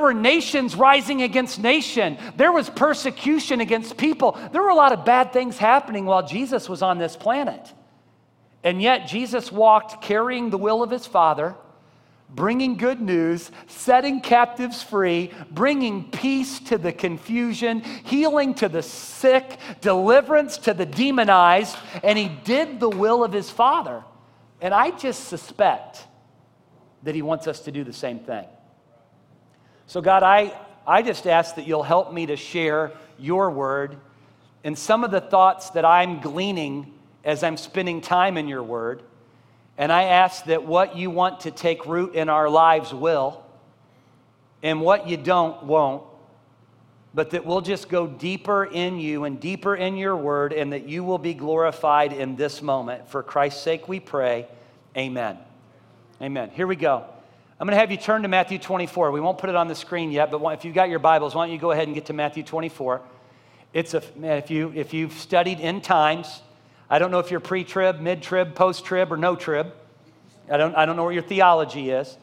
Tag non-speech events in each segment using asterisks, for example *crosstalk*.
There were nations rising against nation. There was persecution against people. There were a lot of bad things happening while Jesus was on this planet. And yet, Jesus walked carrying the will of his Father, bringing good news, setting captives free, bringing peace to the confusion, healing to the sick, deliverance to the demonized, and he did the will of his Father. And I just suspect that he wants us to do the same thing. So, God, I, I just ask that you'll help me to share your word and some of the thoughts that I'm gleaning as I'm spending time in your word. And I ask that what you want to take root in our lives will, and what you don't won't, but that we'll just go deeper in you and deeper in your word, and that you will be glorified in this moment. For Christ's sake we pray. Amen. Amen. Here we go. I'm going to have you turn to Matthew 24. We won't put it on the screen yet, but if you've got your Bibles, why don't you go ahead and get to Matthew 24? It's a, man, if, you, if you've studied end times, I don't know if you're pre trib, mid trib, post trib, or no trib. I don't, I don't know what your theology is.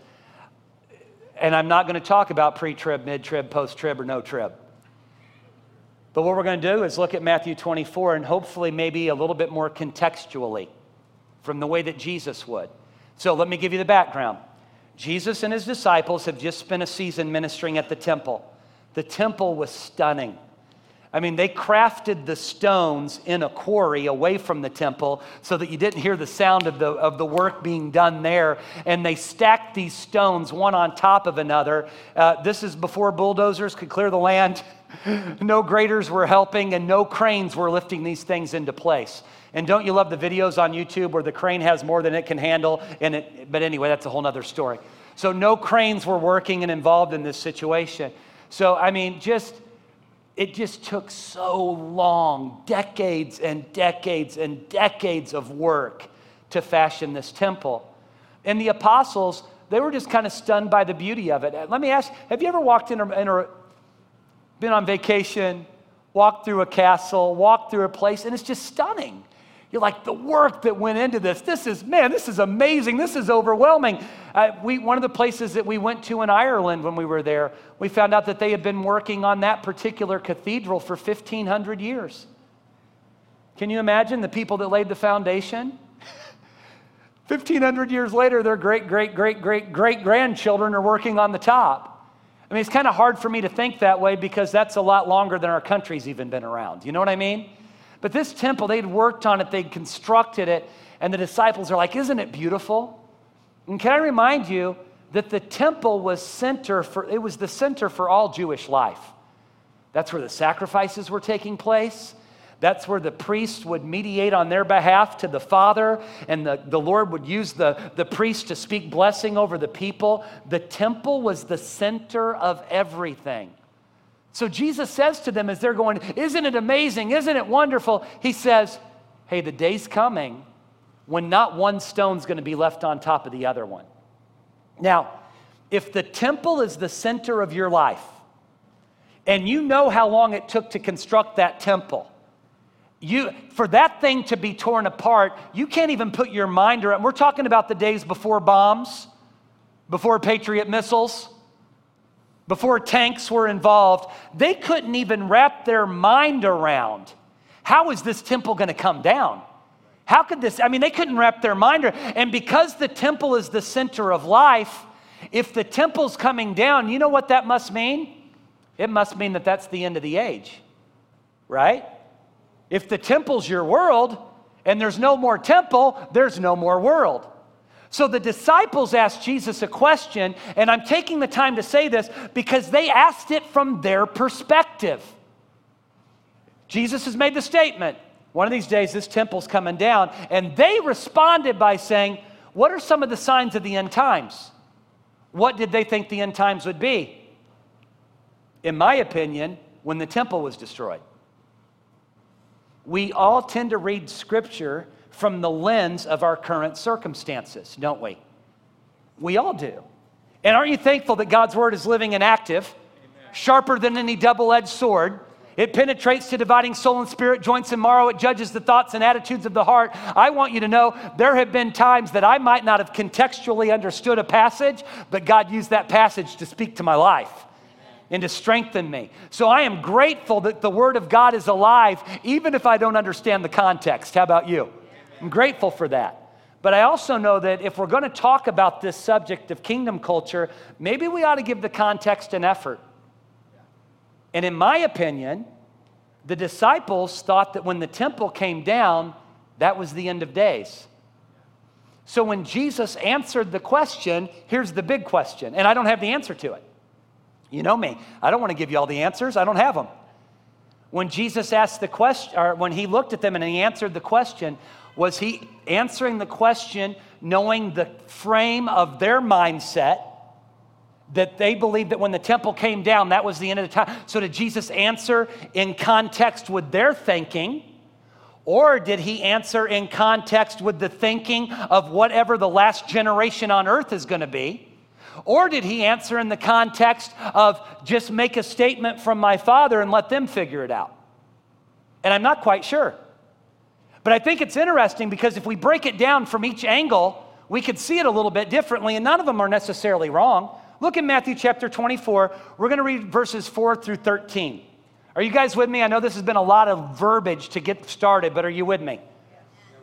And I'm not going to talk about pre trib, mid trib, post trib, or no trib. But what we're going to do is look at Matthew 24 and hopefully maybe a little bit more contextually from the way that Jesus would. So let me give you the background. Jesus and his disciples have just spent a season ministering at the temple. The temple was stunning. I mean, they crafted the stones in a quarry away from the temple so that you didn't hear the sound of the, of the work being done there. And they stacked these stones one on top of another. Uh, this is before bulldozers could clear the land. *laughs* no graders were helping, and no cranes were lifting these things into place. And don't you love the videos on YouTube where the crane has more than it can handle? And it, but anyway, that's a whole other story. So no cranes were working and involved in this situation. So, I mean, just, it just took so long, decades and decades and decades of work to fashion this temple. And the apostles, they were just kind of stunned by the beauty of it. Let me ask, have you ever walked in or, in or been on vacation, walked through a castle, walked through a place, and it's just stunning? You're like, the work that went into this, this is, man, this is amazing. This is overwhelming. Uh, we, one of the places that we went to in Ireland when we were there, we found out that they had been working on that particular cathedral for 1,500 years. Can you imagine the people that laid the foundation? *laughs* 1,500 years later, their great, great, great, great, great grandchildren are working on the top. I mean, it's kind of hard for me to think that way because that's a lot longer than our country's even been around. You know what I mean? But this temple, they'd worked on it, they'd constructed it, and the disciples are like, Isn't it beautiful? And can I remind you that the temple was center for it was the center for all Jewish life. That's where the sacrifices were taking place. That's where the priest would mediate on their behalf to the Father, and the, the Lord would use the, the priest to speak blessing over the people. The temple was the center of everything. So Jesus says to them as they're going, Isn't it amazing? Isn't it wonderful? He says, Hey, the day's coming when not one stone's going to be left on top of the other one. Now, if the temple is the center of your life, and you know how long it took to construct that temple, you, for that thing to be torn apart, you can't even put your mind around. We're talking about the days before bombs, before Patriot missiles before tanks were involved, they couldn't even wrap their mind around how is this temple going to come down? How could this? I mean, they couldn't wrap their mind around. And because the temple is the center of life, if the temple's coming down, you know what that must mean? It must mean that that's the end of the age, right? If the temple's your world and there's no more temple, there's no more world. So the disciples asked Jesus a question, and I'm taking the time to say this because they asked it from their perspective. Jesus has made the statement one of these days, this temple's coming down. And they responded by saying, What are some of the signs of the end times? What did they think the end times would be? In my opinion, when the temple was destroyed. We all tend to read scripture from the lens of our current circumstances, don't we? We all do. And aren't you thankful that God's word is living and active, Amen. sharper than any double edged sword? It penetrates to dividing soul and spirit, joints and marrow. It judges the thoughts and attitudes of the heart. I want you to know there have been times that I might not have contextually understood a passage, but God used that passage to speak to my life. and to strengthen me. So I am grateful that the Word of God is alive, even if I don't understand the context. How about you? I'm grateful for that. But I also know that if we're going to talk about this subject of kingdom culture, maybe we ought to give the context and effort. And in my opinion, the disciples thought that when the temple came down, that was the end of days. So when Jesus answered the question, here's the big question, and I don't have the answer to it. You know me, I don't want to give you all the answers, I don't have them. When Jesus asked the question, or when he looked at them and he answered the question, was he answering the question knowing the frame of their mindset that they believed that when the temple came down, that was the end of the time? So did Jesus answer in context with their thinking? Or did he answer in context with the thinking of whatever the last generation on earth is going to be? Or did he answer in the context of just make a statement from my father and let them figure it out? And I'm not quite sure. But I think it's interesting because if we break it down from each angle, we could see it a little bit differently, and none of them are necessarily wrong. Look in Matthew chapter 24. We're going to read verses 4 through 13. Are you guys with me? I know this has been a lot of verbiage to get started, but are you with me?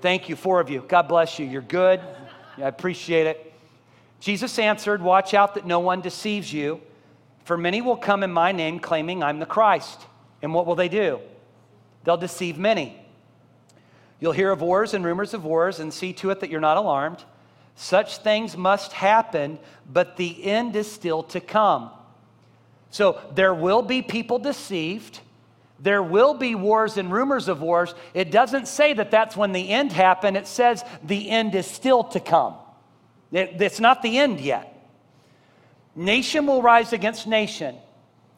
Thank you, four of you. God bless you. You're good. I appreciate it. Jesus answered, Watch out that no one deceives you, for many will come in my name claiming I'm the Christ. And what will they do? They'll deceive many. You'll hear of wars and rumors of wars and see to it that you're not alarmed. Such things must happen, but the end is still to come. So there will be people deceived. There will be wars and rumors of wars. It doesn't say that that's when the end happened. It says the end is still to come. It's not the end yet. Nation will rise against nation.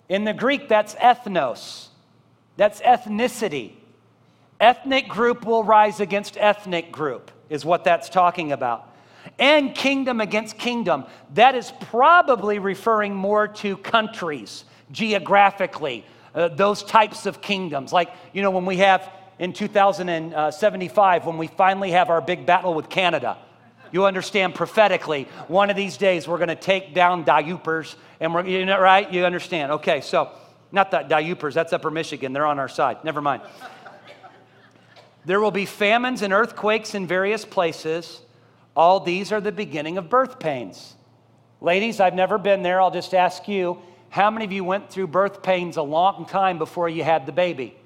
In the Greek, that's ethnos. That's ethnicity. Ethnic group will rise against ethnic group, is what that's talking about. And kingdom against kingdom. That is probably referring more to countries geographically, uh, those types of kingdoms. Like, you know, when we have in 2075, when we finally have our big battle with Canada, you understand prophetically, one of these days we're going to take down diupers, and we're, you know, right? You understand? Okay, so not that diupers, that's Upper Michigan. They're on our side. Never mind. There will be famines and earthquakes in various places. All these are the beginning of birth pains. Ladies, I've never been there. I'll just ask you how many of you went through birth pains a long time before you had the baby?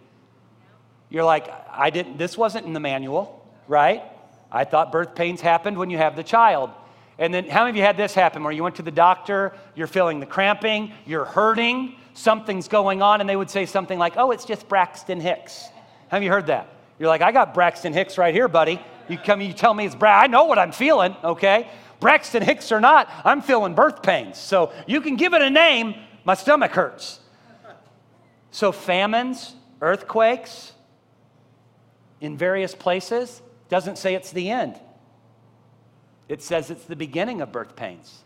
You're like, I didn't, this wasn't in the manual, right? I thought birth pains happened when you have the child. And then how many of you had this happen where you went to the doctor, you're feeling the cramping, you're hurting, something's going on, and they would say something like, oh, it's just Braxton Hicks. Have you heard that? You're like, I got Braxton Hicks right here, buddy. You come, you tell me it's Brad. I know what I'm feeling, okay? Braxton Hicks or not, I'm feeling birth pains. So you can give it a name. My stomach hurts. So famines, earthquakes in various places doesn't say it's the end. It says it's the beginning of birth pains.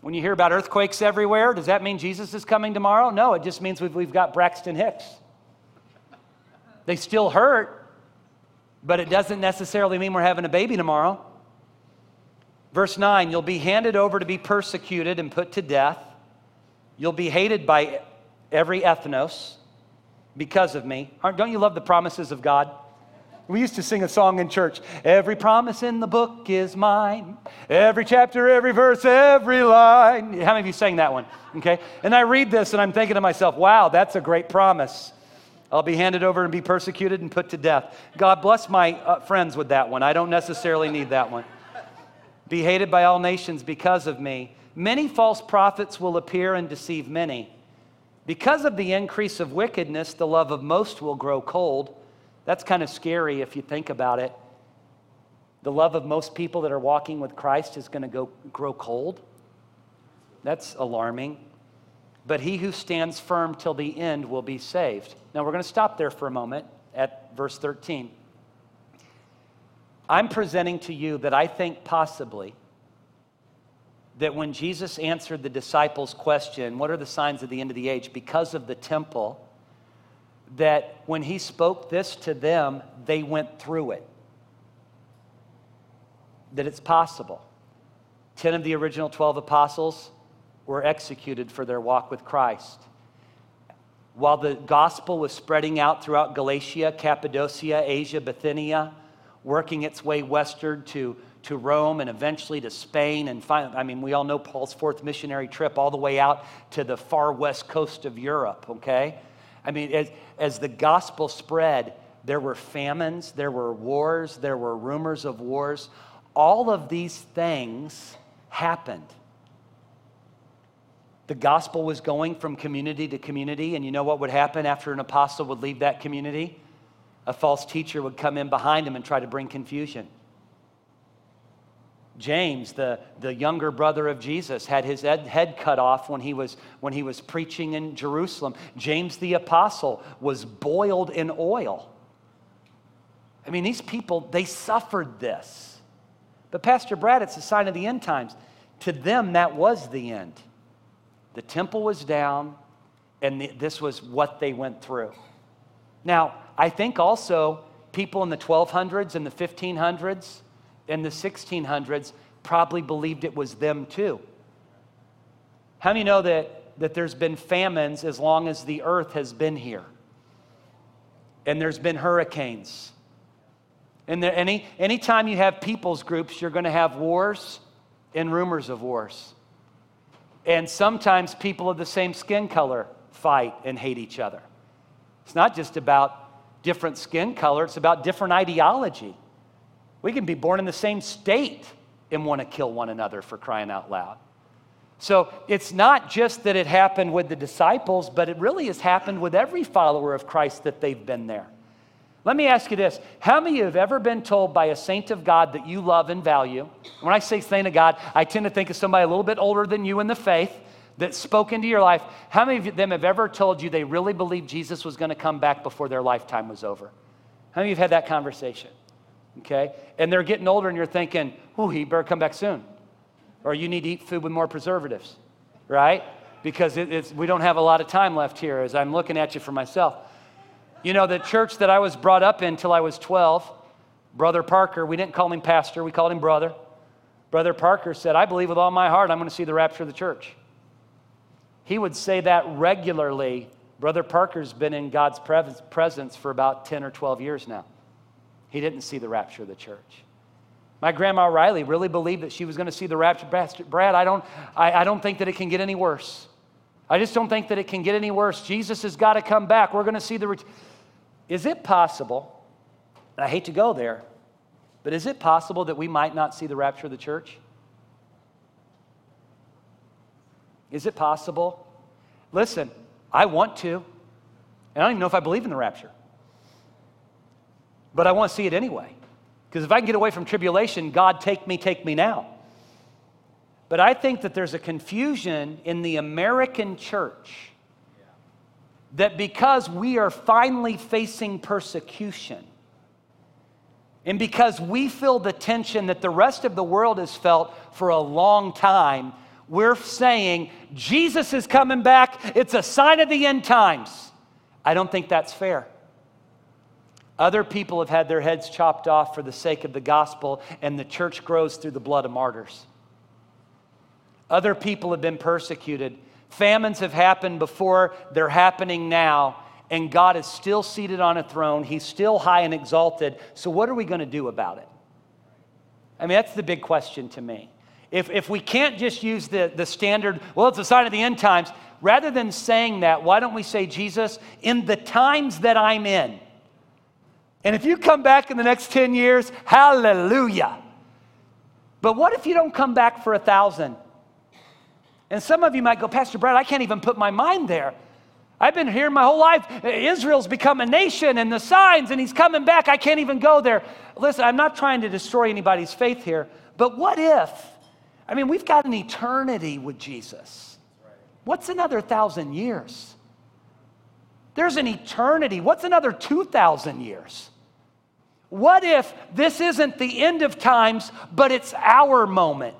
When you hear about earthquakes everywhere, does that mean Jesus is coming tomorrow? No, it just means we've, we've got Braxton Hicks. They still hurt, but it doesn't necessarily mean we're having a baby tomorrow. Verse 9 You'll be handed over to be persecuted and put to death. You'll be hated by every ethnos because of me. Don't you love the promises of God? We used to sing a song in church. Every promise in the book is mine. Every chapter, every verse, every line. How many of you sang that one? Okay. And I read this and I'm thinking to myself, wow, that's a great promise. I'll be handed over and be persecuted and put to death. God bless my uh, friends with that one. I don't necessarily need that one. Be hated by all nations because of me. Many false prophets will appear and deceive many. Because of the increase of wickedness, the love of most will grow cold. That's kind of scary if you think about it. The love of most people that are walking with Christ is going to go grow cold. That's alarming but he who stands firm till the end will be saved. Now we're going to stop there for a moment at verse 13. I'm presenting to you that I think possibly that when Jesus answered the disciples' question, What are the signs of the end of the age? because of the temple, that when he spoke this to them, they went through it. That it's possible. 10 of the original 12 apostles were executed for their walk with Christ. While the gospel was spreading out throughout Galatia, Cappadocia, Asia, Bithynia, working its way westward to, to Rome and eventually to Spain. And finally, I mean, we all know Paul's fourth missionary trip all the way out to the far west coast of Europe, okay? I mean, as, as the gospel spread, there were famines, there were wars, there were rumors of wars. All of these things happened. The gospel was going from community to community, and you know what would happen after an apostle would leave that community? A false teacher would come in behind him and try to bring confusion. James, the, the younger brother of Jesus, had his head cut off when he, was, when he was preaching in Jerusalem. James the apostle was boiled in oil. I mean, these people, they suffered this. But, Pastor Brad, it's a sign of the end times. To them, that was the end. The temple was down, and the, this was what they went through. Now, I think also people in the 1200s and the 1500s and the 1600s probably believed it was them too. How many know that, that there's been famines as long as the earth has been here? And there's been hurricanes. And there, any anytime you have people's groups, you're going to have wars and rumors of wars. And sometimes people of the same skin color fight and hate each other. It's not just about different skin color, it's about different ideology. We can be born in the same state and want to kill one another for crying out loud. So it's not just that it happened with the disciples, but it really has happened with every follower of Christ that they've been there. Let me ask you this How many of you have ever been told by a saint of God that you love and value? When I say saint of God, I tend to think of somebody a little bit older than you in the faith that spoke into your life. How many of them have ever told you they really believed Jesus was going to come back before their lifetime was over? How many of you have had that conversation? Okay? And they're getting older and you're thinking, oh, he better come back soon. Or you need to eat food with more preservatives, right? Because it, we don't have a lot of time left here as I'm looking at you for myself. You know, the church that I was brought up in until I was 12, Brother Parker, we didn't call him pastor, we called him brother. Brother Parker said, I believe with all my heart I'm going to see the rapture of the church. He would say that regularly. Brother Parker's been in God's presence for about 10 or 12 years now. He didn't see the rapture of the church. My grandma Riley really believed that she was going to see the rapture. Brad, I don't, I, I don't think that it can get any worse. I just don't think that it can get any worse. Jesus has got to come back. We're going to see the. Is it possible, and I hate to go there, but is it possible that we might not see the rapture of the church? Is it possible? Listen, I want to, and I don't even know if I believe in the rapture, but I want to see it anyway. Because if I can get away from tribulation, God, take me, take me now. But I think that there's a confusion in the American church that because we are finally facing persecution, and because we feel the tension that the rest of the world has felt for a long time, we're saying Jesus is coming back. It's a sign of the end times. I don't think that's fair. Other people have had their heads chopped off for the sake of the gospel, and the church grows through the blood of martyrs. Other people have been persecuted. Famines have happened before, they're happening now, and God is still seated on a throne. He's still high and exalted. So, what are we going to do about it? I mean, that's the big question to me. If, if we can't just use the, the standard, well, it's a sign of the end times, rather than saying that, why don't we say, Jesus, in the times that I'm in, and if you come back in the next 10 years, hallelujah. But what if you don't come back for a thousand? And some of you might go, Pastor Brad, I can't even put my mind there. I've been here my whole life. Israel's become a nation and the signs, and he's coming back. I can't even go there. Listen, I'm not trying to destroy anybody's faith here, but what if? I mean, we've got an eternity with Jesus. What's another thousand years? There's an eternity. What's another 2,000 years? What if this isn't the end of times, but it's our moment?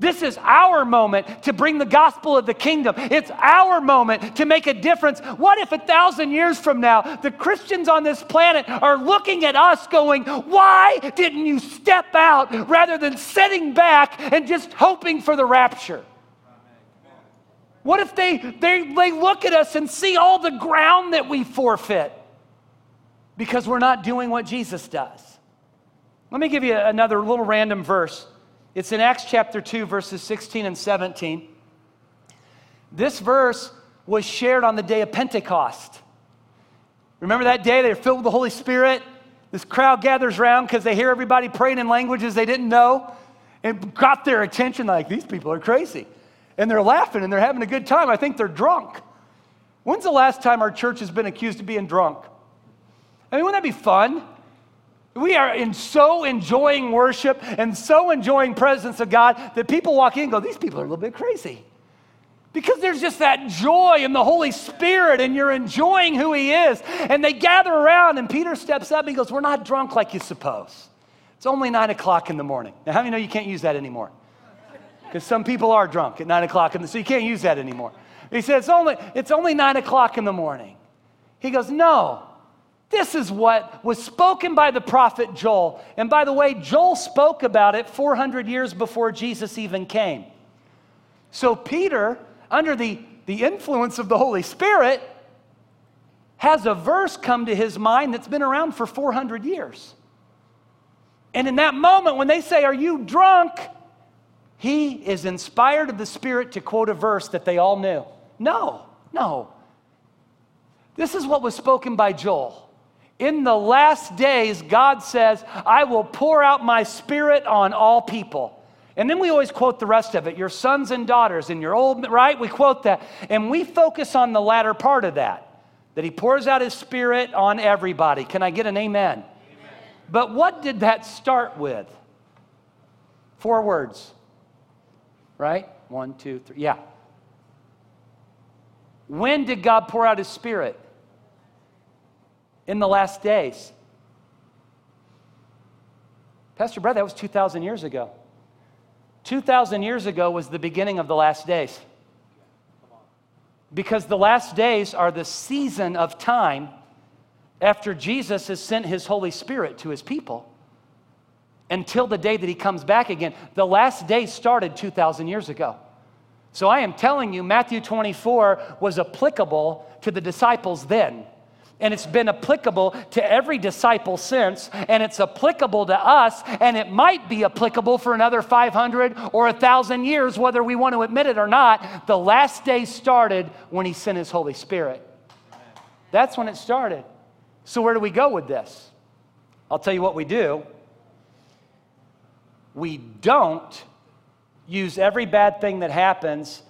This is our moment to bring the gospel of the kingdom. It's our moment to make a difference. What if a thousand years from now, the Christians on this planet are looking at us going, Why didn't you step out rather than sitting back and just hoping for the rapture? What if they, they, they look at us and see all the ground that we forfeit because we're not doing what Jesus does? Let me give you another little random verse. It's in Acts chapter 2, verses 16 and 17. This verse was shared on the day of Pentecost. Remember that day? They were filled with the Holy Spirit. This crowd gathers around because they hear everybody praying in languages they didn't know and got their attention like, these people are crazy. And they're laughing and they're having a good time. I think they're drunk. When's the last time our church has been accused of being drunk? I mean, wouldn't that be fun? We are in so enjoying worship and so enjoying presence of God that people walk in and go, these people are a little bit crazy. Because there's just that joy in the Holy Spirit, and you're enjoying who He is. And they gather around, and Peter steps up and he goes, We're not drunk like you suppose. It's only nine o'clock in the morning. Now, how many know you can't use that anymore? Because some people are drunk at nine o'clock, in the, so you can't use that anymore. He says, it's only, it's only nine o'clock in the morning. He goes, No, this is what was spoken by the prophet Joel. And by the way, Joel spoke about it 400 years before Jesus even came. So Peter under the, the influence of the Holy Spirit, has a verse come to his mind that's been around for 400 years. And in that moment, when they say, Are you drunk? He is inspired of the Spirit to quote a verse that they all knew. No, no. This is what was spoken by Joel. In the last days, God says, I will pour out my Spirit on all people. And then we always quote the rest of it your sons and daughters, and your old, right? We quote that. And we focus on the latter part of that, that he pours out his spirit on everybody. Can I get an amen? amen? But what did that start with? Four words, right? One, two, three. Yeah. When did God pour out his spirit? In the last days. Pastor Brett, that was 2,000 years ago. 2,000 years ago was the beginning of the last days. Because the last days are the season of time after Jesus has sent his Holy Spirit to his people until the day that he comes back again. The last days started 2,000 years ago. So I am telling you, Matthew 24 was applicable to the disciples then and it's been applicable to every disciple since, and it's applicable to us, and it might be applicable for another 500 or 1,000 years, whether we want to admit it or not. The last day started when He sent His Holy Spirit. That's when it started. So, where do we go with this? I'll tell you what we do. We don't use every bad thing that happens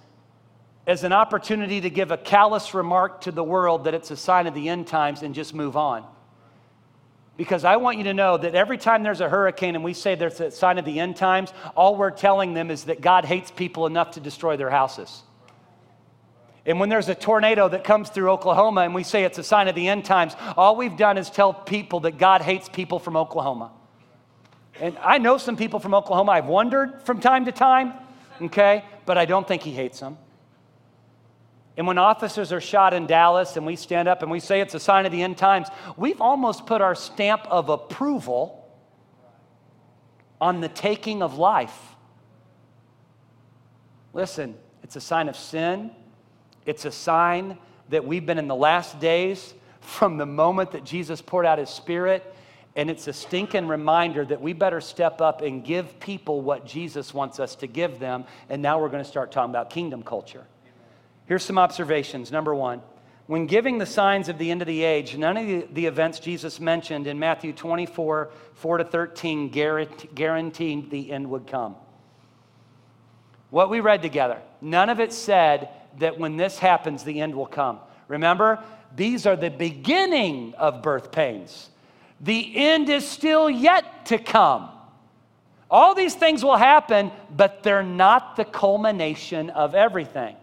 as an opportunity to give a callous remark to the world that it's a sign of the end times and just move on. Because I want you to know that every time there's a hurricane and we say there's a sign of the end times, all we're telling them is that God hates people enough to destroy their houses. And when there's a tornado that comes through Oklahoma and we say it's a sign of the end times, all we've done is tell people that God hates people from Oklahoma. And I know some people from Oklahoma. I've wondered from time to time, okay? But I don't think he hates them. And when officers are shot in Dallas and we stand up and we say it's a sign of the end times, we've almost put our stamp of approval on the taking of life. Listen, it's a sign of sin. It's a sign that we've been in the last days from the moment that Jesus poured out his spirit. And it's a stinking reminder that we better step up and give people what Jesus wants us to give them. And now we're going to start talking about kingdom culture. Here's some observations. Number one, when giving the signs of the end of the age, none of the, events Jesus mentioned in Matthew 24, 4 to 13 guaranteed the end would come. What we read together, none of it said that when this happens, the end will come. Remember, these are the beginning of birth pains. The end is still yet to come. All these things will happen, but they're not the culmination of everything.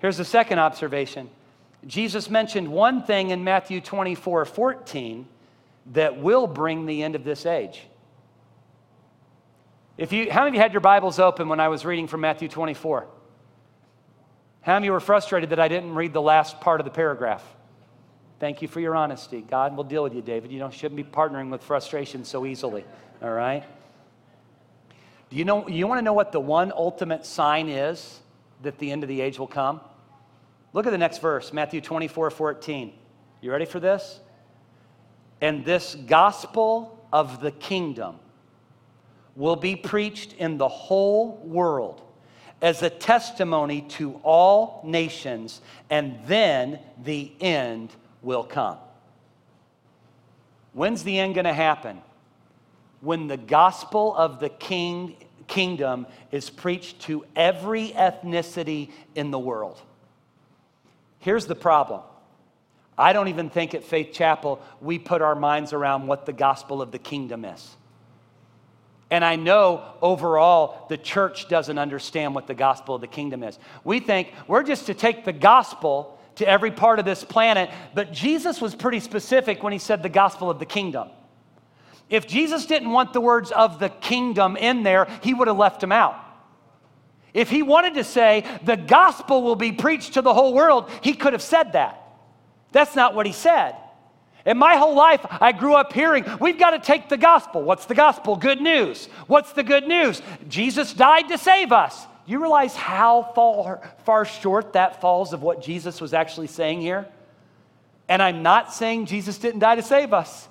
Here's the second observation Jesus mentioned one thing in Matthew 24 14 that will bring the end of this age. If you, how many of you had your Bibles open when I was reading from Matthew 24? How many were frustrated that I didn't read the last part of the paragraph? Thank you for your honesty. God will deal with you, David. You don't, shouldn't be partnering with frustration so easily, all right? Do you, know, you want to know what the one ultimate sign is that the end of the age will come? Look at the next verse, Matthew 24, 14. You ready for this? And this gospel of the kingdom will be preached in the whole world as a testimony to all nations, and then the end will come. When's the end going to happen? When the gospel of the king, kingdom is preached to every ethnicity in the world. Here's the problem I don't even think at Faith Chapel we put our minds around what the gospel of the kingdom is. And I know overall the church doesn't understand what the gospel of the kingdom is. We think we're just to take the gospel to every part of this planet, but Jesus was pretty specific when he said the gospel of the kingdom. If Jesus didn't want the words of the kingdom in there, he would have left them out. If he wanted to say the gospel will be preached to the whole world, he could have said that. That's not what he said. And my whole life, I grew up hearing, we've got to take the gospel. What's the gospel? Good news. What's the good news? Jesus died to save us. You realize how far, far short that falls of what Jesus was actually saying here? And I'm not saying Jesus didn't die to save us.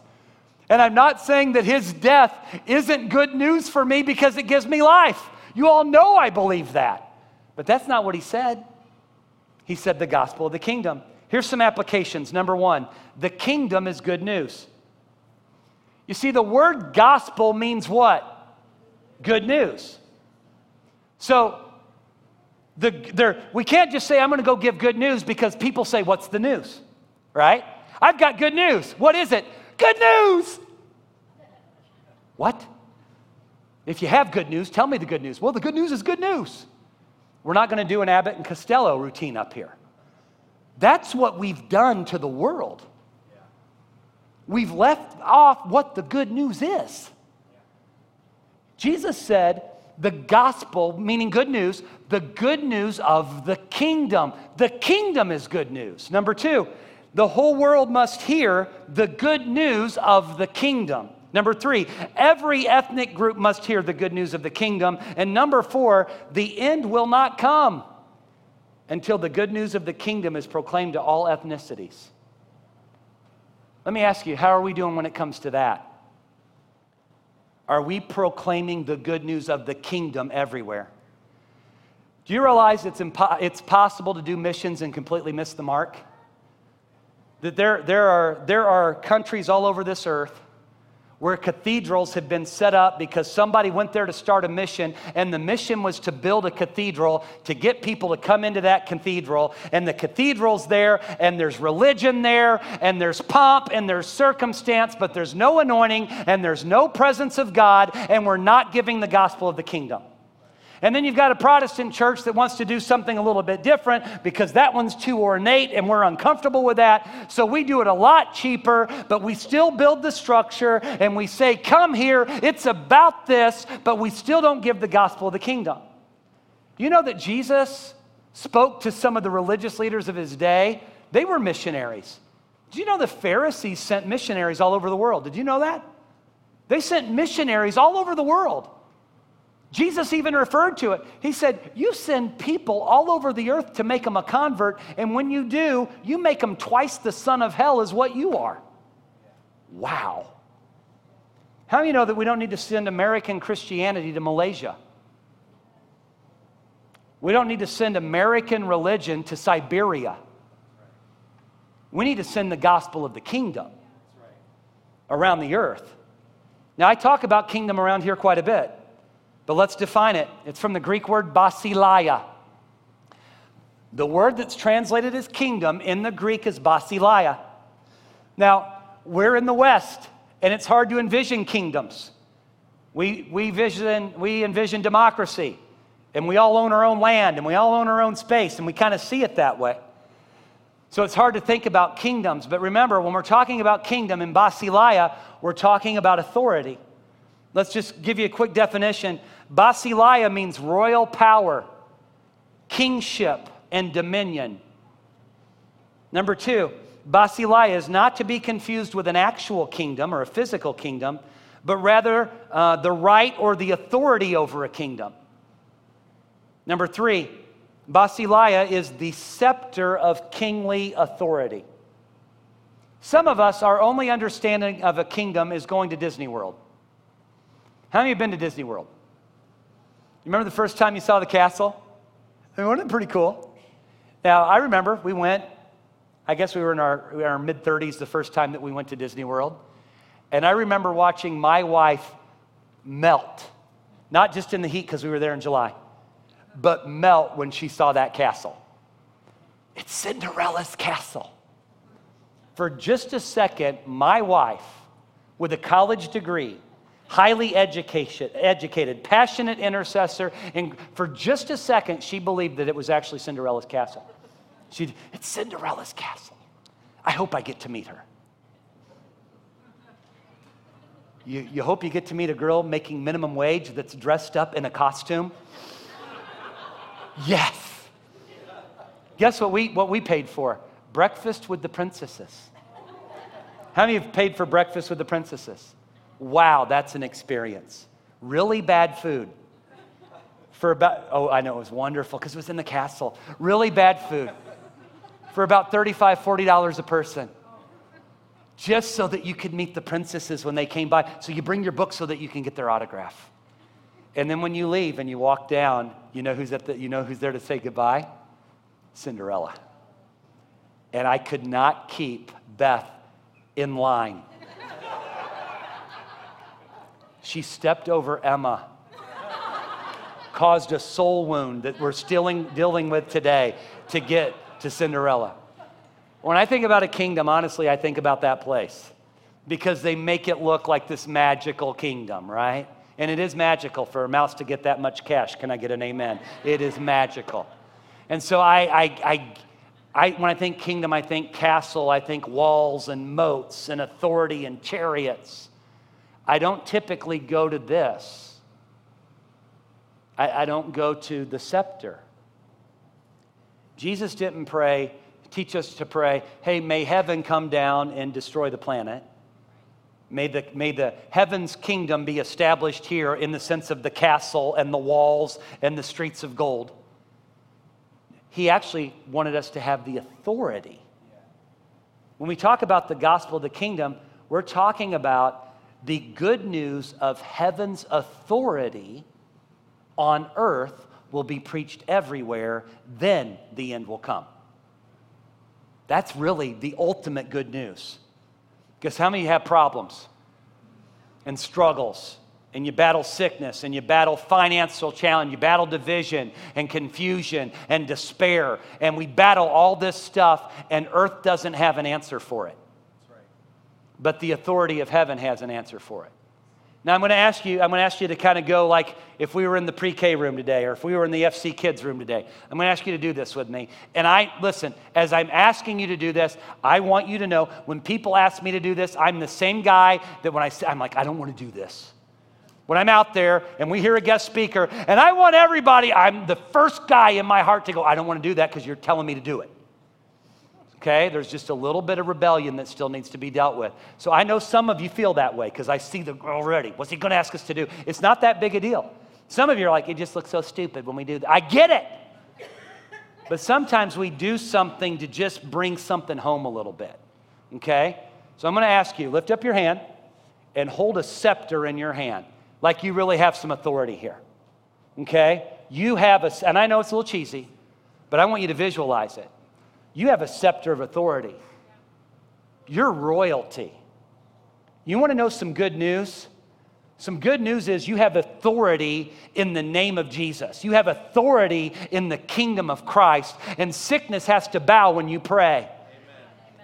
And I'm not saying that his death isn't good news for me because it gives me life. You all know I believe that. But that's not what he said. He said the gospel of the kingdom. Here's some applications. Number one, the kingdom is good news. You see, the word gospel means what? Good news. So, the, we can't just say, I'm going to go give good news because people say, What's the news? Right? I've got good news. What is it? Good news. What? If you have good news, tell me the good news. Well, the good news is good news. We're not going to do an Abbott and Costello routine up here. That's what we've done to the world. We've left off what the good news is. Jesus said, the gospel, meaning good news, the good news of the kingdom. The kingdom is good news. Number two, the whole world must hear the good news of the kingdom. Number three, every ethnic group must hear the good news of the kingdom. And number four, the end will not come until the good news of the kingdom is proclaimed to all ethnicities. Let me ask you, how are we doing when it comes to that? Are we proclaiming the good news of the kingdom everywhere? Do you realize it's, impo- it's possible to do missions and completely miss the mark? That there, there, are, there are countries all over this earth where cathedrals have been set up because somebody went there to start a mission, and the mission was to build a cathedral to get people to come into that cathedral. And the cathedral's there, and there's religion there, and there's pomp, and there's circumstance, but there's no anointing, and there's no presence of God, and we're not giving the gospel of the kingdom. And then you've got a Protestant church that wants to do something a little bit different because that one's too ornate and we're uncomfortable with that. So we do it a lot cheaper, but we still build the structure and we say, Come here, it's about this, but we still don't give the gospel of the kingdom. You know that Jesus spoke to some of the religious leaders of his day? They were missionaries. Do you know the Pharisees sent missionaries all over the world? Did you know that? They sent missionaries all over the world. Jesus even referred to it. He said, You send people all over the earth to make them a convert, and when you do, you make them twice the son of hell as what you are. Wow. How do you know that we don't need to send American Christianity to Malaysia? We don't need to send American religion to Siberia. We need to send the gospel of the kingdom around the earth. Now, I talk about kingdom around here quite a bit. But let's define it. It's from the Greek word basileia. The word that's translated as kingdom in the Greek is basileia. Now, we're in the West, and it's hard to envision kingdoms. We, we, vision, we envision democracy, and we all own our own land, and we all own our own space, and we kind of see it that way. So it's hard to think about kingdoms. But remember, when we're talking about kingdom in Basileia, we're talking about authority. Let's just give you a quick definition. Basileia means royal power, kingship, and dominion. Number two, Basileia is not to be confused with an actual kingdom or a physical kingdom, but rather uh, the right or the authority over a kingdom. Number three, Basileia is the scepter of kingly authority. Some of us, our only understanding of a kingdom is going to Disney World. How many have been to Disney World? Remember the first time you saw the castle? I mean, wasn't it pretty cool? Now, I remember we went, I guess we were in our, in our mid 30s the first time that we went to Disney World. And I remember watching my wife melt, not just in the heat because we were there in July, but melt when she saw that castle. It's Cinderella's castle. For just a second, my wife, with a college degree, highly educated, educated, passionate intercessor, and for just a second, she believed that it was actually Cinderella's castle. She, it's Cinderella's castle. I hope I get to meet her. You, you hope you get to meet a girl making minimum wage that's dressed up in a costume? yes. Guess what we, what we paid for? Breakfast with the princesses. How many have paid for breakfast with the princesses? Wow, that's an experience. Really bad food. For about, oh, I know, it was wonderful because it was in the castle. Really bad food. For about $35, $40 a person just so that you could meet the princesses when they came by. So you bring your book so that you can get their autograph. And then when you leave and you walk down, you know who's, at the, you know who's there to say goodbye? Cinderella. And I could not keep Beth in line. She stepped over Emma, caused a soul wound that we're still dealing with today to get to Cinderella. When I think about a kingdom, honestly, I think about that place because they make it look like this magical kingdom, right? And it is magical for a mouse to get that much cash. Can I get an amen? It is magical. And so I, I, I, I, when I think kingdom, I think castle, I think walls and moats and authority and chariots. I don't typically go to this. I, I don't go to the scepter. Jesus didn't pray, teach us to pray, hey, may heaven come down and destroy the planet. May the, may the heaven's kingdom be established here in the sense of the castle and the walls and the streets of gold. He actually wanted us to have the authority. When we talk about the gospel of the kingdom, we're talking about the good news of heaven's authority on earth will be preached everywhere, then the end will come. That's really the ultimate good news. Because how many have problems and struggles? And you battle sickness and you battle financial challenge, you battle division and confusion and despair. And we battle all this stuff, and earth doesn't have an answer for it. But the authority of heaven has an answer for it. Now I'm going to ask you, I'm going to ask you to kind of go like if we were in the pre-K room today or if we were in the FC kids room today. I'm going to ask you to do this with me. And I listen, as I'm asking you to do this, I want you to know when people ask me to do this, I'm the same guy that when I say I'm like I don't want to do this. When I'm out there and we hear a guest speaker and I want everybody, I'm the first guy in my heart to go, I don't want to do that because you're telling me to do it. Okay, there's just a little bit of rebellion that still needs to be dealt with. So I know some of you feel that way because I see them already. What's he going to ask us to do? It's not that big a deal. Some of you are like, it just looks so stupid when we do that. I get it. But sometimes we do something to just bring something home a little bit. Okay? So I'm going to ask you lift up your hand and hold a scepter in your hand like you really have some authority here. Okay? You have a, and I know it's a little cheesy, but I want you to visualize it. You have a scepter of authority. You're royalty. You want to know some good news? Some good news is you have authority in the name of Jesus. You have authority in the kingdom of Christ, and sickness has to bow when you pray.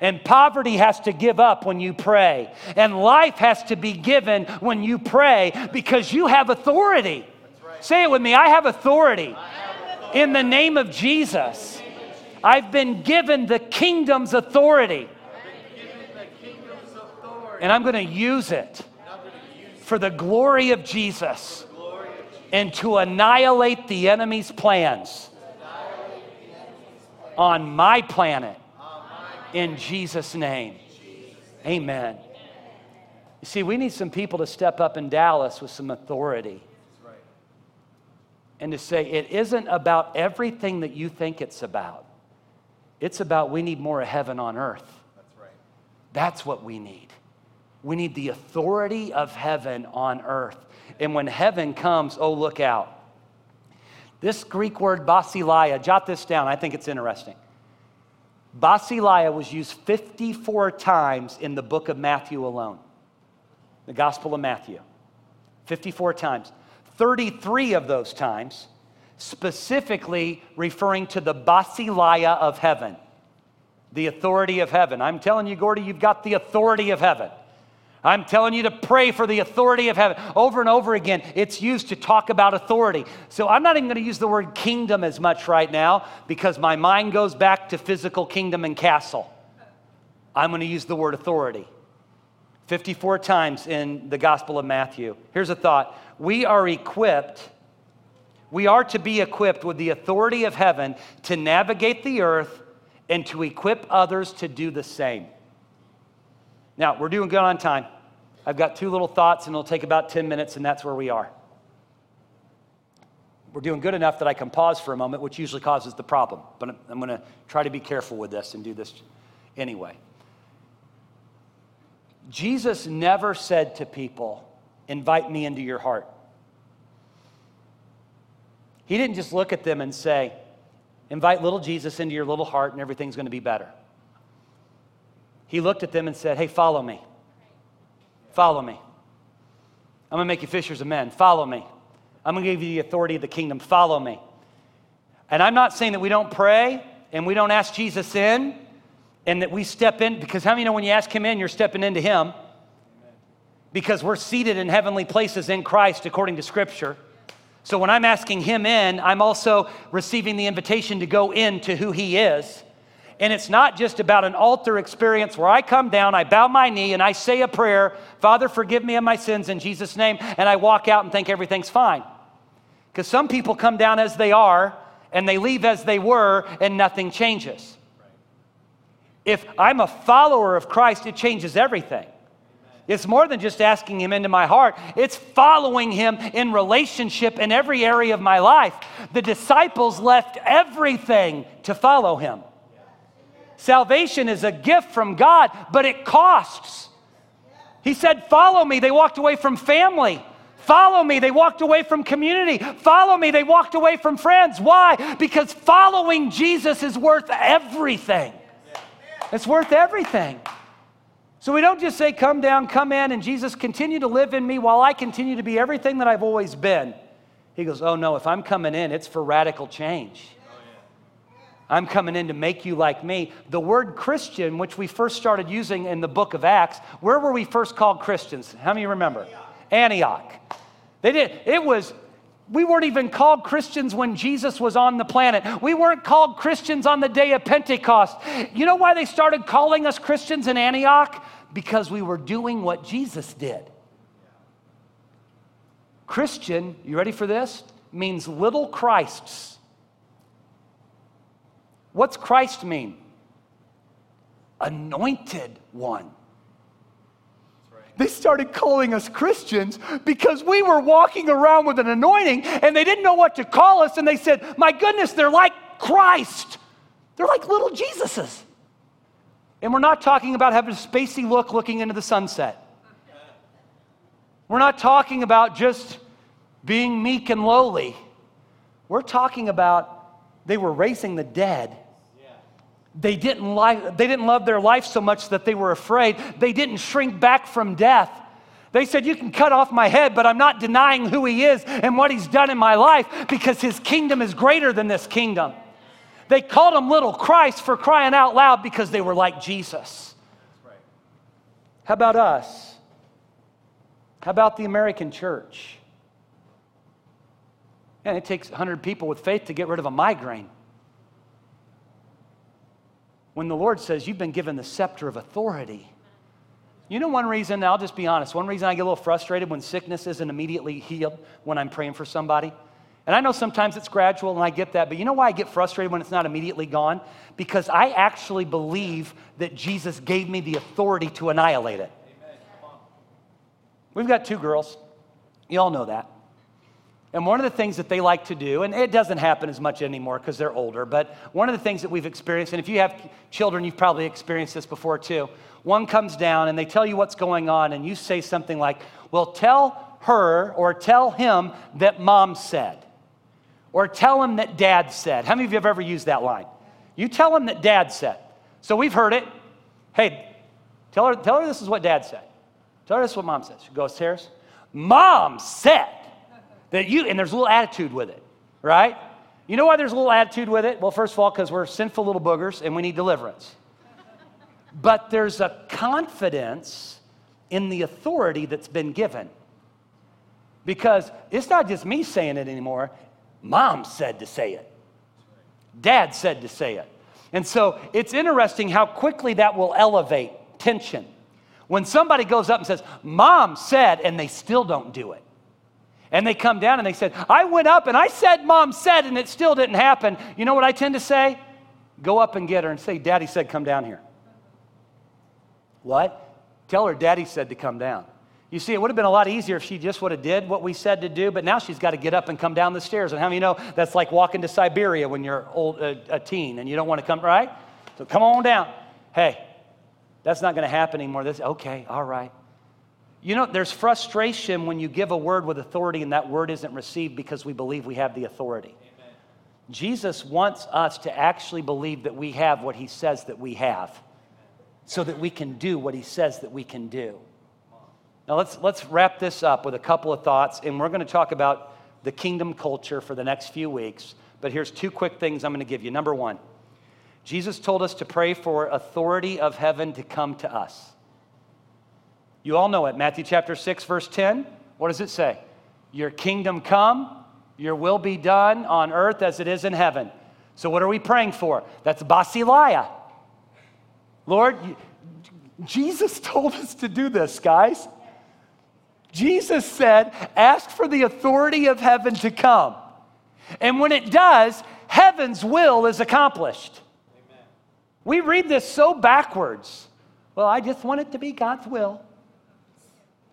And poverty has to give up when you pray. And life has to be given when you pray because you have authority. Right. Say it with me I have authority, I have authority. in the name of Jesus. I've been given the kingdom's authority. And I'm going to use it for the glory of Jesus and to annihilate the enemy's plans on my planet in Jesus' name. Amen. You see, we need some people to step up in Dallas with some authority. and to say it isn't about everything that you think it's about. It's about we need more of heaven on earth. That's right. That's what we need. We need the authority of heaven on earth. And when heaven comes, oh, look out. This Greek word basileia, jot this down, I think it's interesting. Basileia was used 54 times in the book of Matthew alone, the Gospel of Matthew. 54 times. 33 of those times specifically referring to the basileia of heaven, the authority of heaven. I'm telling you, Gordy, you've got the authority of heaven. I'm telling you to pray for the authority of heaven. Over and over again, it's used to talk about authority. So I'm not even going to use the word kingdom as much right now because my mind goes back to physical kingdom and castle. I'm going to use the word authority. 54 times in the Gospel of Matthew. Here's a thought we are equipped, we are to be equipped with the authority of heaven to navigate the earth and to equip others to do the same. Now, we're doing good on time. I've got two little thoughts, and it'll take about 10 minutes, and that's where we are. We're doing good enough that I can pause for a moment, which usually causes the problem. But I'm going to try to be careful with this and do this anyway. Jesus never said to people, Invite me into your heart. He didn't just look at them and say, Invite little Jesus into your little heart, and everything's going to be better. He looked at them and said, Hey, follow me. Follow me. I'm going to make you fishers of men. Follow me. I'm going to give you the authority of the kingdom. Follow me. And I'm not saying that we don't pray and we don't ask Jesus in and that we step in, because how many know when you ask Him in, you're stepping into Him? Because we're seated in heavenly places in Christ according to Scripture. So when I'm asking Him in, I'm also receiving the invitation to go into who He is. And it's not just about an altar experience where I come down, I bow my knee, and I say a prayer Father, forgive me of my sins in Jesus' name, and I walk out and think everything's fine. Because some people come down as they are, and they leave as they were, and nothing changes. If I'm a follower of Christ, it changes everything. It's more than just asking Him into my heart, it's following Him in relationship in every area of my life. The disciples left everything to follow Him. Salvation is a gift from God, but it costs. He said, Follow me. They walked away from family. Follow me. They walked away from community. Follow me. They walked away from friends. Why? Because following Jesus is worth everything. It's worth everything. So we don't just say, Come down, come in, and Jesus, continue to live in me while I continue to be everything that I've always been. He goes, Oh no, if I'm coming in, it's for radical change. I'm coming in to make you like me. The word Christian, which we first started using in the book of Acts, where were we first called Christians? How many remember? Antioch. They did. It was, we weren't even called Christians when Jesus was on the planet. We weren't called Christians on the day of Pentecost. You know why they started calling us Christians in Antioch? Because we were doing what Jesus did. Christian, you ready for this? Means little Christs. What's Christ mean? Anointed one. They started calling us Christians because we were walking around with an anointing and they didn't know what to call us. And they said, My goodness, they're like Christ. They're like little Jesuses. And we're not talking about having a spacey look looking into the sunset. We're not talking about just being meek and lowly. We're talking about they were raising the dead they didn't, li- they didn't love their life so much that they were afraid. They didn't shrink back from death. They said, You can cut off my head, but I'm not denying who he is and what he's done in my life because his kingdom is greater than this kingdom. They called him little Christ for crying out loud because they were like Jesus. How about us? How about the American church? And it takes 100 people with faith to get rid of a migraine when the Lord says, You've been given the scepter of authority. You know, one reason, I'll just be honest, one reason I get a little frustrated when sickness isn't immediately healed when I'm praying for somebody. And I know sometimes it's gradual and I get that, but you know why I get frustrated when it's not immediately gone? Because I actually believe that Jesus gave me the authority to annihilate it. We've got two girls. You all know that. And one of the things that they like to do, and it doesn't happen as much anymore because they're older, but one of the things that we've experienced, and if you have children, you've probably experienced this before too. One comes down and they tell you what's going on, and you say something like, Well, tell her or tell him that mom said, or tell him that dad said. How many of you have ever used that line? You tell him that dad said. So we've heard it. Hey, tell her, tell her this is what dad said. Tell her this is what mom says. She goes, Harris, mom said. That you, and there's a little attitude with it, right? You know why there's a little attitude with it? Well, first of all, because we're sinful little boogers and we need deliverance. but there's a confidence in the authority that's been given. Because it's not just me saying it anymore, mom said to say it, dad said to say it. And so it's interesting how quickly that will elevate tension. When somebody goes up and says, Mom said, and they still don't do it. And they come down and they said, I went up and I said, Mom said, and it still didn't happen. You know what I tend to say? Go up and get her and say, Daddy said, come down here. What? Tell her Daddy said to come down. You see, it would have been a lot easier if she just would have did what we said to do, but now she's got to get up and come down the stairs. And how many know that's like walking to Siberia when you're old, uh, a teen and you don't want to come, right? So come on down. Hey, that's not going to happen anymore. This, okay, all right. You know, there's frustration when you give a word with authority and that word isn't received because we believe we have the authority. Amen. Jesus wants us to actually believe that we have what he says that we have so that we can do what he says that we can do. Now, let's, let's wrap this up with a couple of thoughts, and we're going to talk about the kingdom culture for the next few weeks. But here's two quick things I'm going to give you. Number one, Jesus told us to pray for authority of heaven to come to us. You all know it. Matthew chapter 6, verse 10. What does it say? Your kingdom come, your will be done on earth as it is in heaven. So, what are we praying for? That's basileia. Lord, Jesus told us to do this, guys. Jesus said, Ask for the authority of heaven to come. And when it does, heaven's will is accomplished. Amen. We read this so backwards. Well, I just want it to be God's will.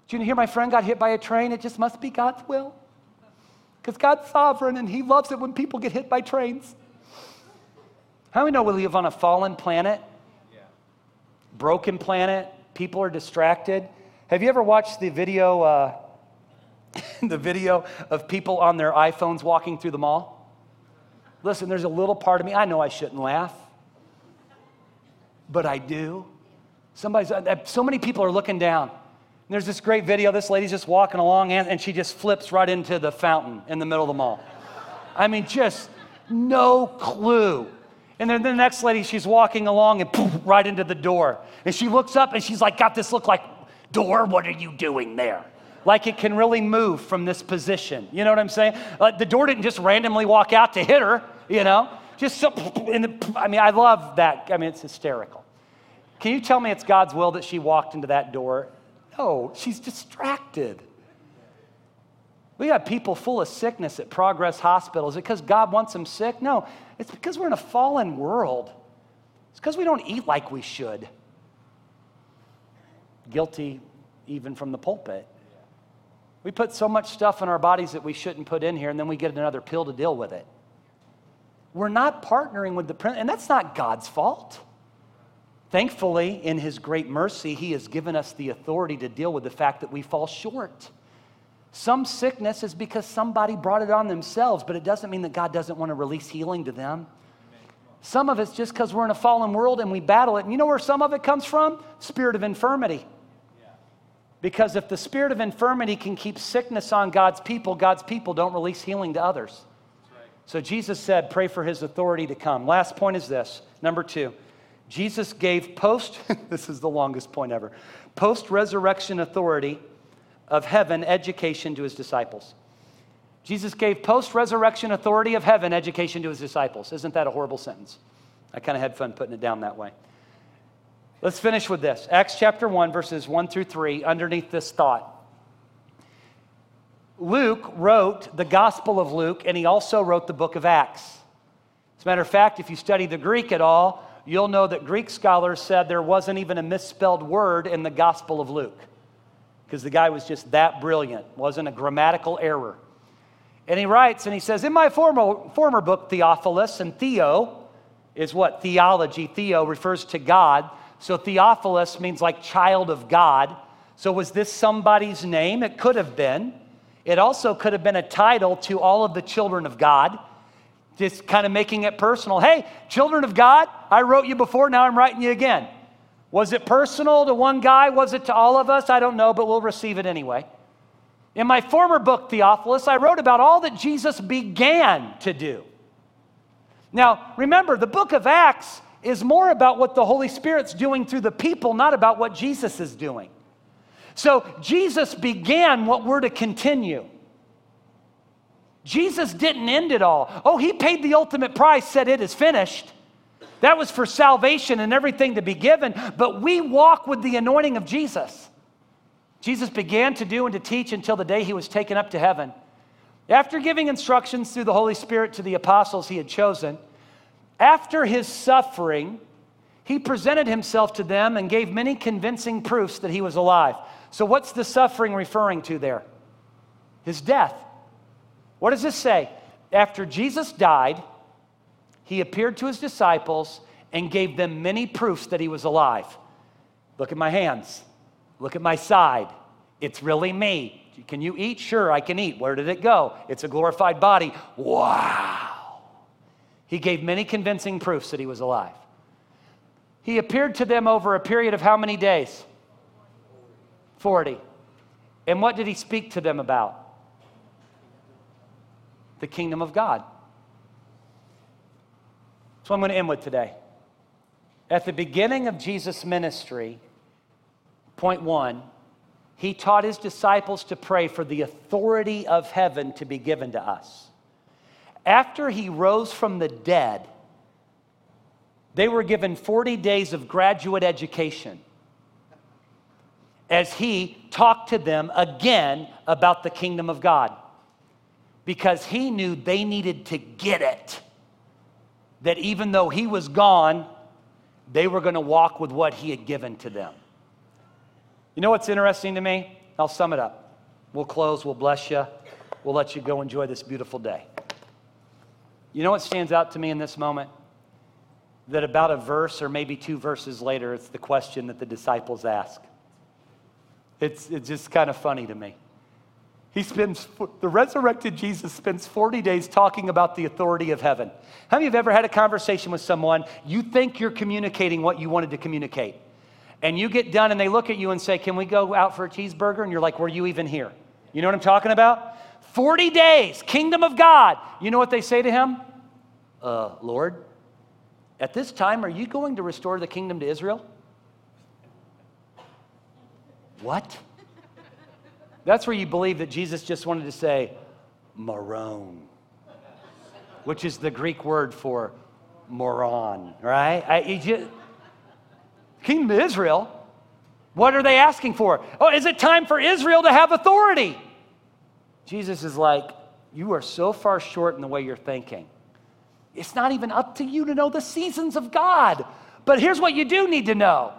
Did you hear my friend got hit by a train? It just must be God's will. Because God's sovereign and He loves it when people get hit by trains. How many know we live on a fallen planet? Yeah. Broken planet. People are distracted. Have you ever watched the video, uh, *laughs* the video of people on their iPhones walking through the mall? Listen, there's a little part of me, I know I shouldn't laugh, but I do. Somebody's, uh, so many people are looking down. There's this great video. This lady's just walking along and, and she just flips right into the fountain in the middle of the mall. I mean, just no clue. And then the next lady, she's walking along and poof, right into the door. And she looks up and she's like, got this look like, door, what are you doing there? Like it can really move from this position. You know what I'm saying? Like the door didn't just randomly walk out to hit her, you know? Just so, the, I mean, I love that. I mean, it's hysterical. Can you tell me it's God's will that she walked into that door no, she's distracted. We got people full of sickness at Progress Hospital. Is it because God wants them sick? No, it's because we're in a fallen world. It's because we don't eat like we should. Guilty even from the pulpit. We put so much stuff in our bodies that we shouldn't put in here, and then we get another pill to deal with it. We're not partnering with the and that's not God's fault. Thankfully, in His great mercy, He has given us the authority to deal with the fact that we fall short. Some sickness is because somebody brought it on themselves, but it doesn't mean that God doesn't want to release healing to them. Some of it's just because we're in a fallen world and we battle it. And you know where some of it comes from? Spirit of infirmity. Because if the spirit of infirmity can keep sickness on God's people, God's people don't release healing to others. So Jesus said, pray for his authority to come. Last point is this number two, Jesus gave post, *laughs* this is the longest point ever, post resurrection authority of heaven education to his disciples. Jesus gave post resurrection authority of heaven education to his disciples. Isn't that a horrible sentence? I kind of had fun putting it down that way. Let's finish with this Acts chapter 1, verses 1 through 3, underneath this thought. Luke wrote the Gospel of Luke, and he also wrote the book of Acts. As a matter of fact, if you study the Greek at all, you'll know that Greek scholars said there wasn't even a misspelled word in the Gospel of Luke because the guy was just that brilliant, wasn't a grammatical error. And he writes and he says, In my former, former book, Theophilus, and Theo is what? Theology. Theo refers to God. So Theophilus means like child of God. So was this somebody's name? It could have been. It also could have been a title to all of the children of God, just kind of making it personal. Hey, children of God, I wrote you before, now I'm writing you again. Was it personal to one guy? Was it to all of us? I don't know, but we'll receive it anyway. In my former book, Theophilus, I wrote about all that Jesus began to do. Now, remember, the book of Acts is more about what the Holy Spirit's doing through the people, not about what Jesus is doing. So, Jesus began what we're to continue. Jesus didn't end it all. Oh, he paid the ultimate price, said it is finished. That was for salvation and everything to be given, but we walk with the anointing of Jesus. Jesus began to do and to teach until the day he was taken up to heaven. After giving instructions through the Holy Spirit to the apostles he had chosen, after his suffering, he presented himself to them and gave many convincing proofs that he was alive. So, what's the suffering referring to there? His death. What does this say? After Jesus died, he appeared to his disciples and gave them many proofs that he was alive. Look at my hands. Look at my side. It's really me. Can you eat? Sure, I can eat. Where did it go? It's a glorified body. Wow. He gave many convincing proofs that he was alive. He appeared to them over a period of how many days? 40. And what did he speak to them about? The kingdom of God. So I'm going to end with today. At the beginning of Jesus' ministry, point one, he taught his disciples to pray for the authority of heaven to be given to us. After he rose from the dead, they were given 40 days of graduate education as he talked to them again about the kingdom of God because he knew they needed to get it. That even though he was gone, they were going to walk with what he had given to them. You know what's interesting to me? I'll sum it up. We'll close, we'll bless you, we'll let you go enjoy this beautiful day. You know what stands out to me in this moment? That about a verse or maybe two verses later, it's the question that the disciples ask. It's, it's just kind of funny to me. He spends, the resurrected Jesus spends 40 days talking about the authority of heaven. How many of you have ever had a conversation with someone, you think you're communicating what you wanted to communicate? And you get done and they look at you and say, Can we go out for a cheeseburger? And you're like, Were you even here? You know what I'm talking about? 40 days, kingdom of God. You know what they say to him? Uh, Lord, at this time, are you going to restore the kingdom to Israel? What? That's where you believe that Jesus just wanted to say, moron, which is the Greek word for moron, right? I, just, Kingdom of Israel, what are they asking for? Oh, is it time for Israel to have authority? Jesus is like, You are so far short in the way you're thinking. It's not even up to you to know the seasons of God. But here's what you do need to know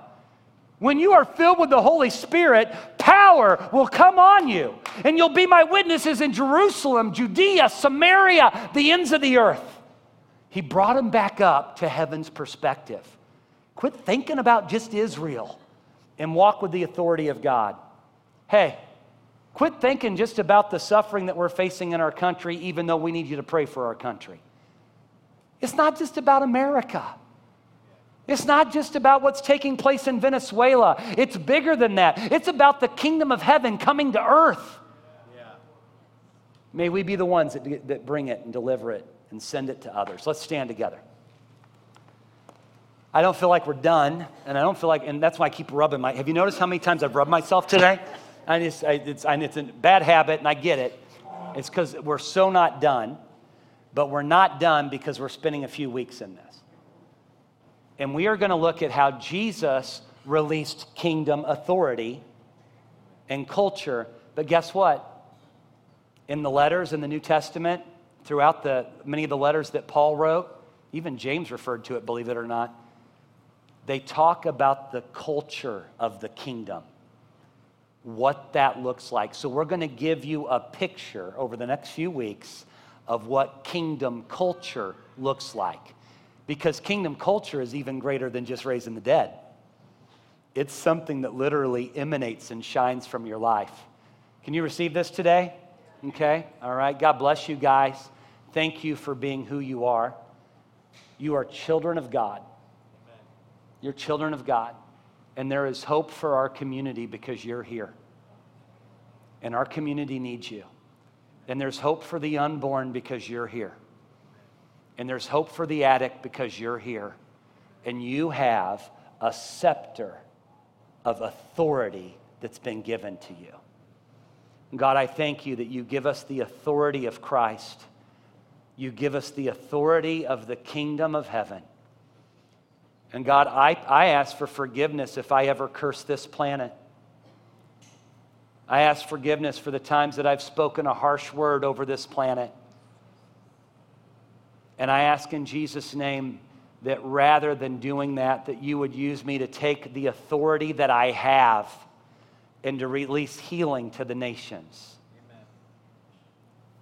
when you are filled with the Holy Spirit, power will come on you, and you'll be my witnesses in Jerusalem, Judea, Samaria, the ends of the earth. He brought him back up to heaven's perspective. Quit thinking about just Israel and walk with the authority of God. Hey, quit thinking just about the suffering that we're facing in our country, even though we need you to pray for our country. It's not just about America. It's not just about what's taking place in Venezuela. It's bigger than that. It's about the kingdom of heaven coming to earth. May we be the ones that, that bring it and deliver it and send it to others. Let's stand together. I don't feel like we're done, and I don't feel like, and that's why I keep rubbing my. Have you noticed how many times I've rubbed myself today? I just, I, it's, I, it's a bad habit, and I get it. It's because we're so not done, but we're not done because we're spending a few weeks in this. And we are going to look at how Jesus released kingdom authority and culture. But guess what? In the letters in the New Testament, throughout the many of the letters that Paul wrote, even James referred to it, believe it or not, they talk about the culture of the kingdom. What that looks like. So, we're going to give you a picture over the next few weeks of what kingdom culture looks like. Because kingdom culture is even greater than just raising the dead, it's something that literally emanates and shines from your life. Can you receive this today? Okay, all right. God bless you guys. Thank you for being who you are. You are children of God. You're children of God. And there is hope for our community because you're here. And our community needs you. And there's hope for the unborn because you're here. And there's hope for the addict because you're here. And you have a scepter of authority that's been given to you. God, I thank you that you give us the authority of Christ. You give us the authority of the kingdom of heaven. And God, I, I ask for forgiveness if I ever curse this planet. I ask forgiveness for the times that I've spoken a harsh word over this planet. And I ask in Jesus' name that rather than doing that, that you would use me to take the authority that I have and to release healing to the nations. Amen.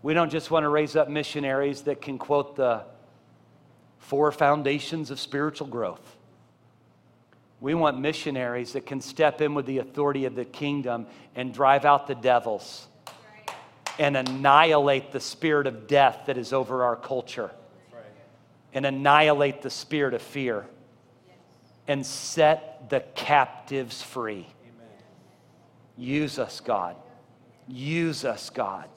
We don't just want to raise up missionaries that can quote the four foundations of spiritual growth. We want missionaries that can step in with the authority of the kingdom and drive out the devils and annihilate the spirit of death that is over our culture and annihilate the spirit of fear and set the captives free. Use us, God. Use us, God.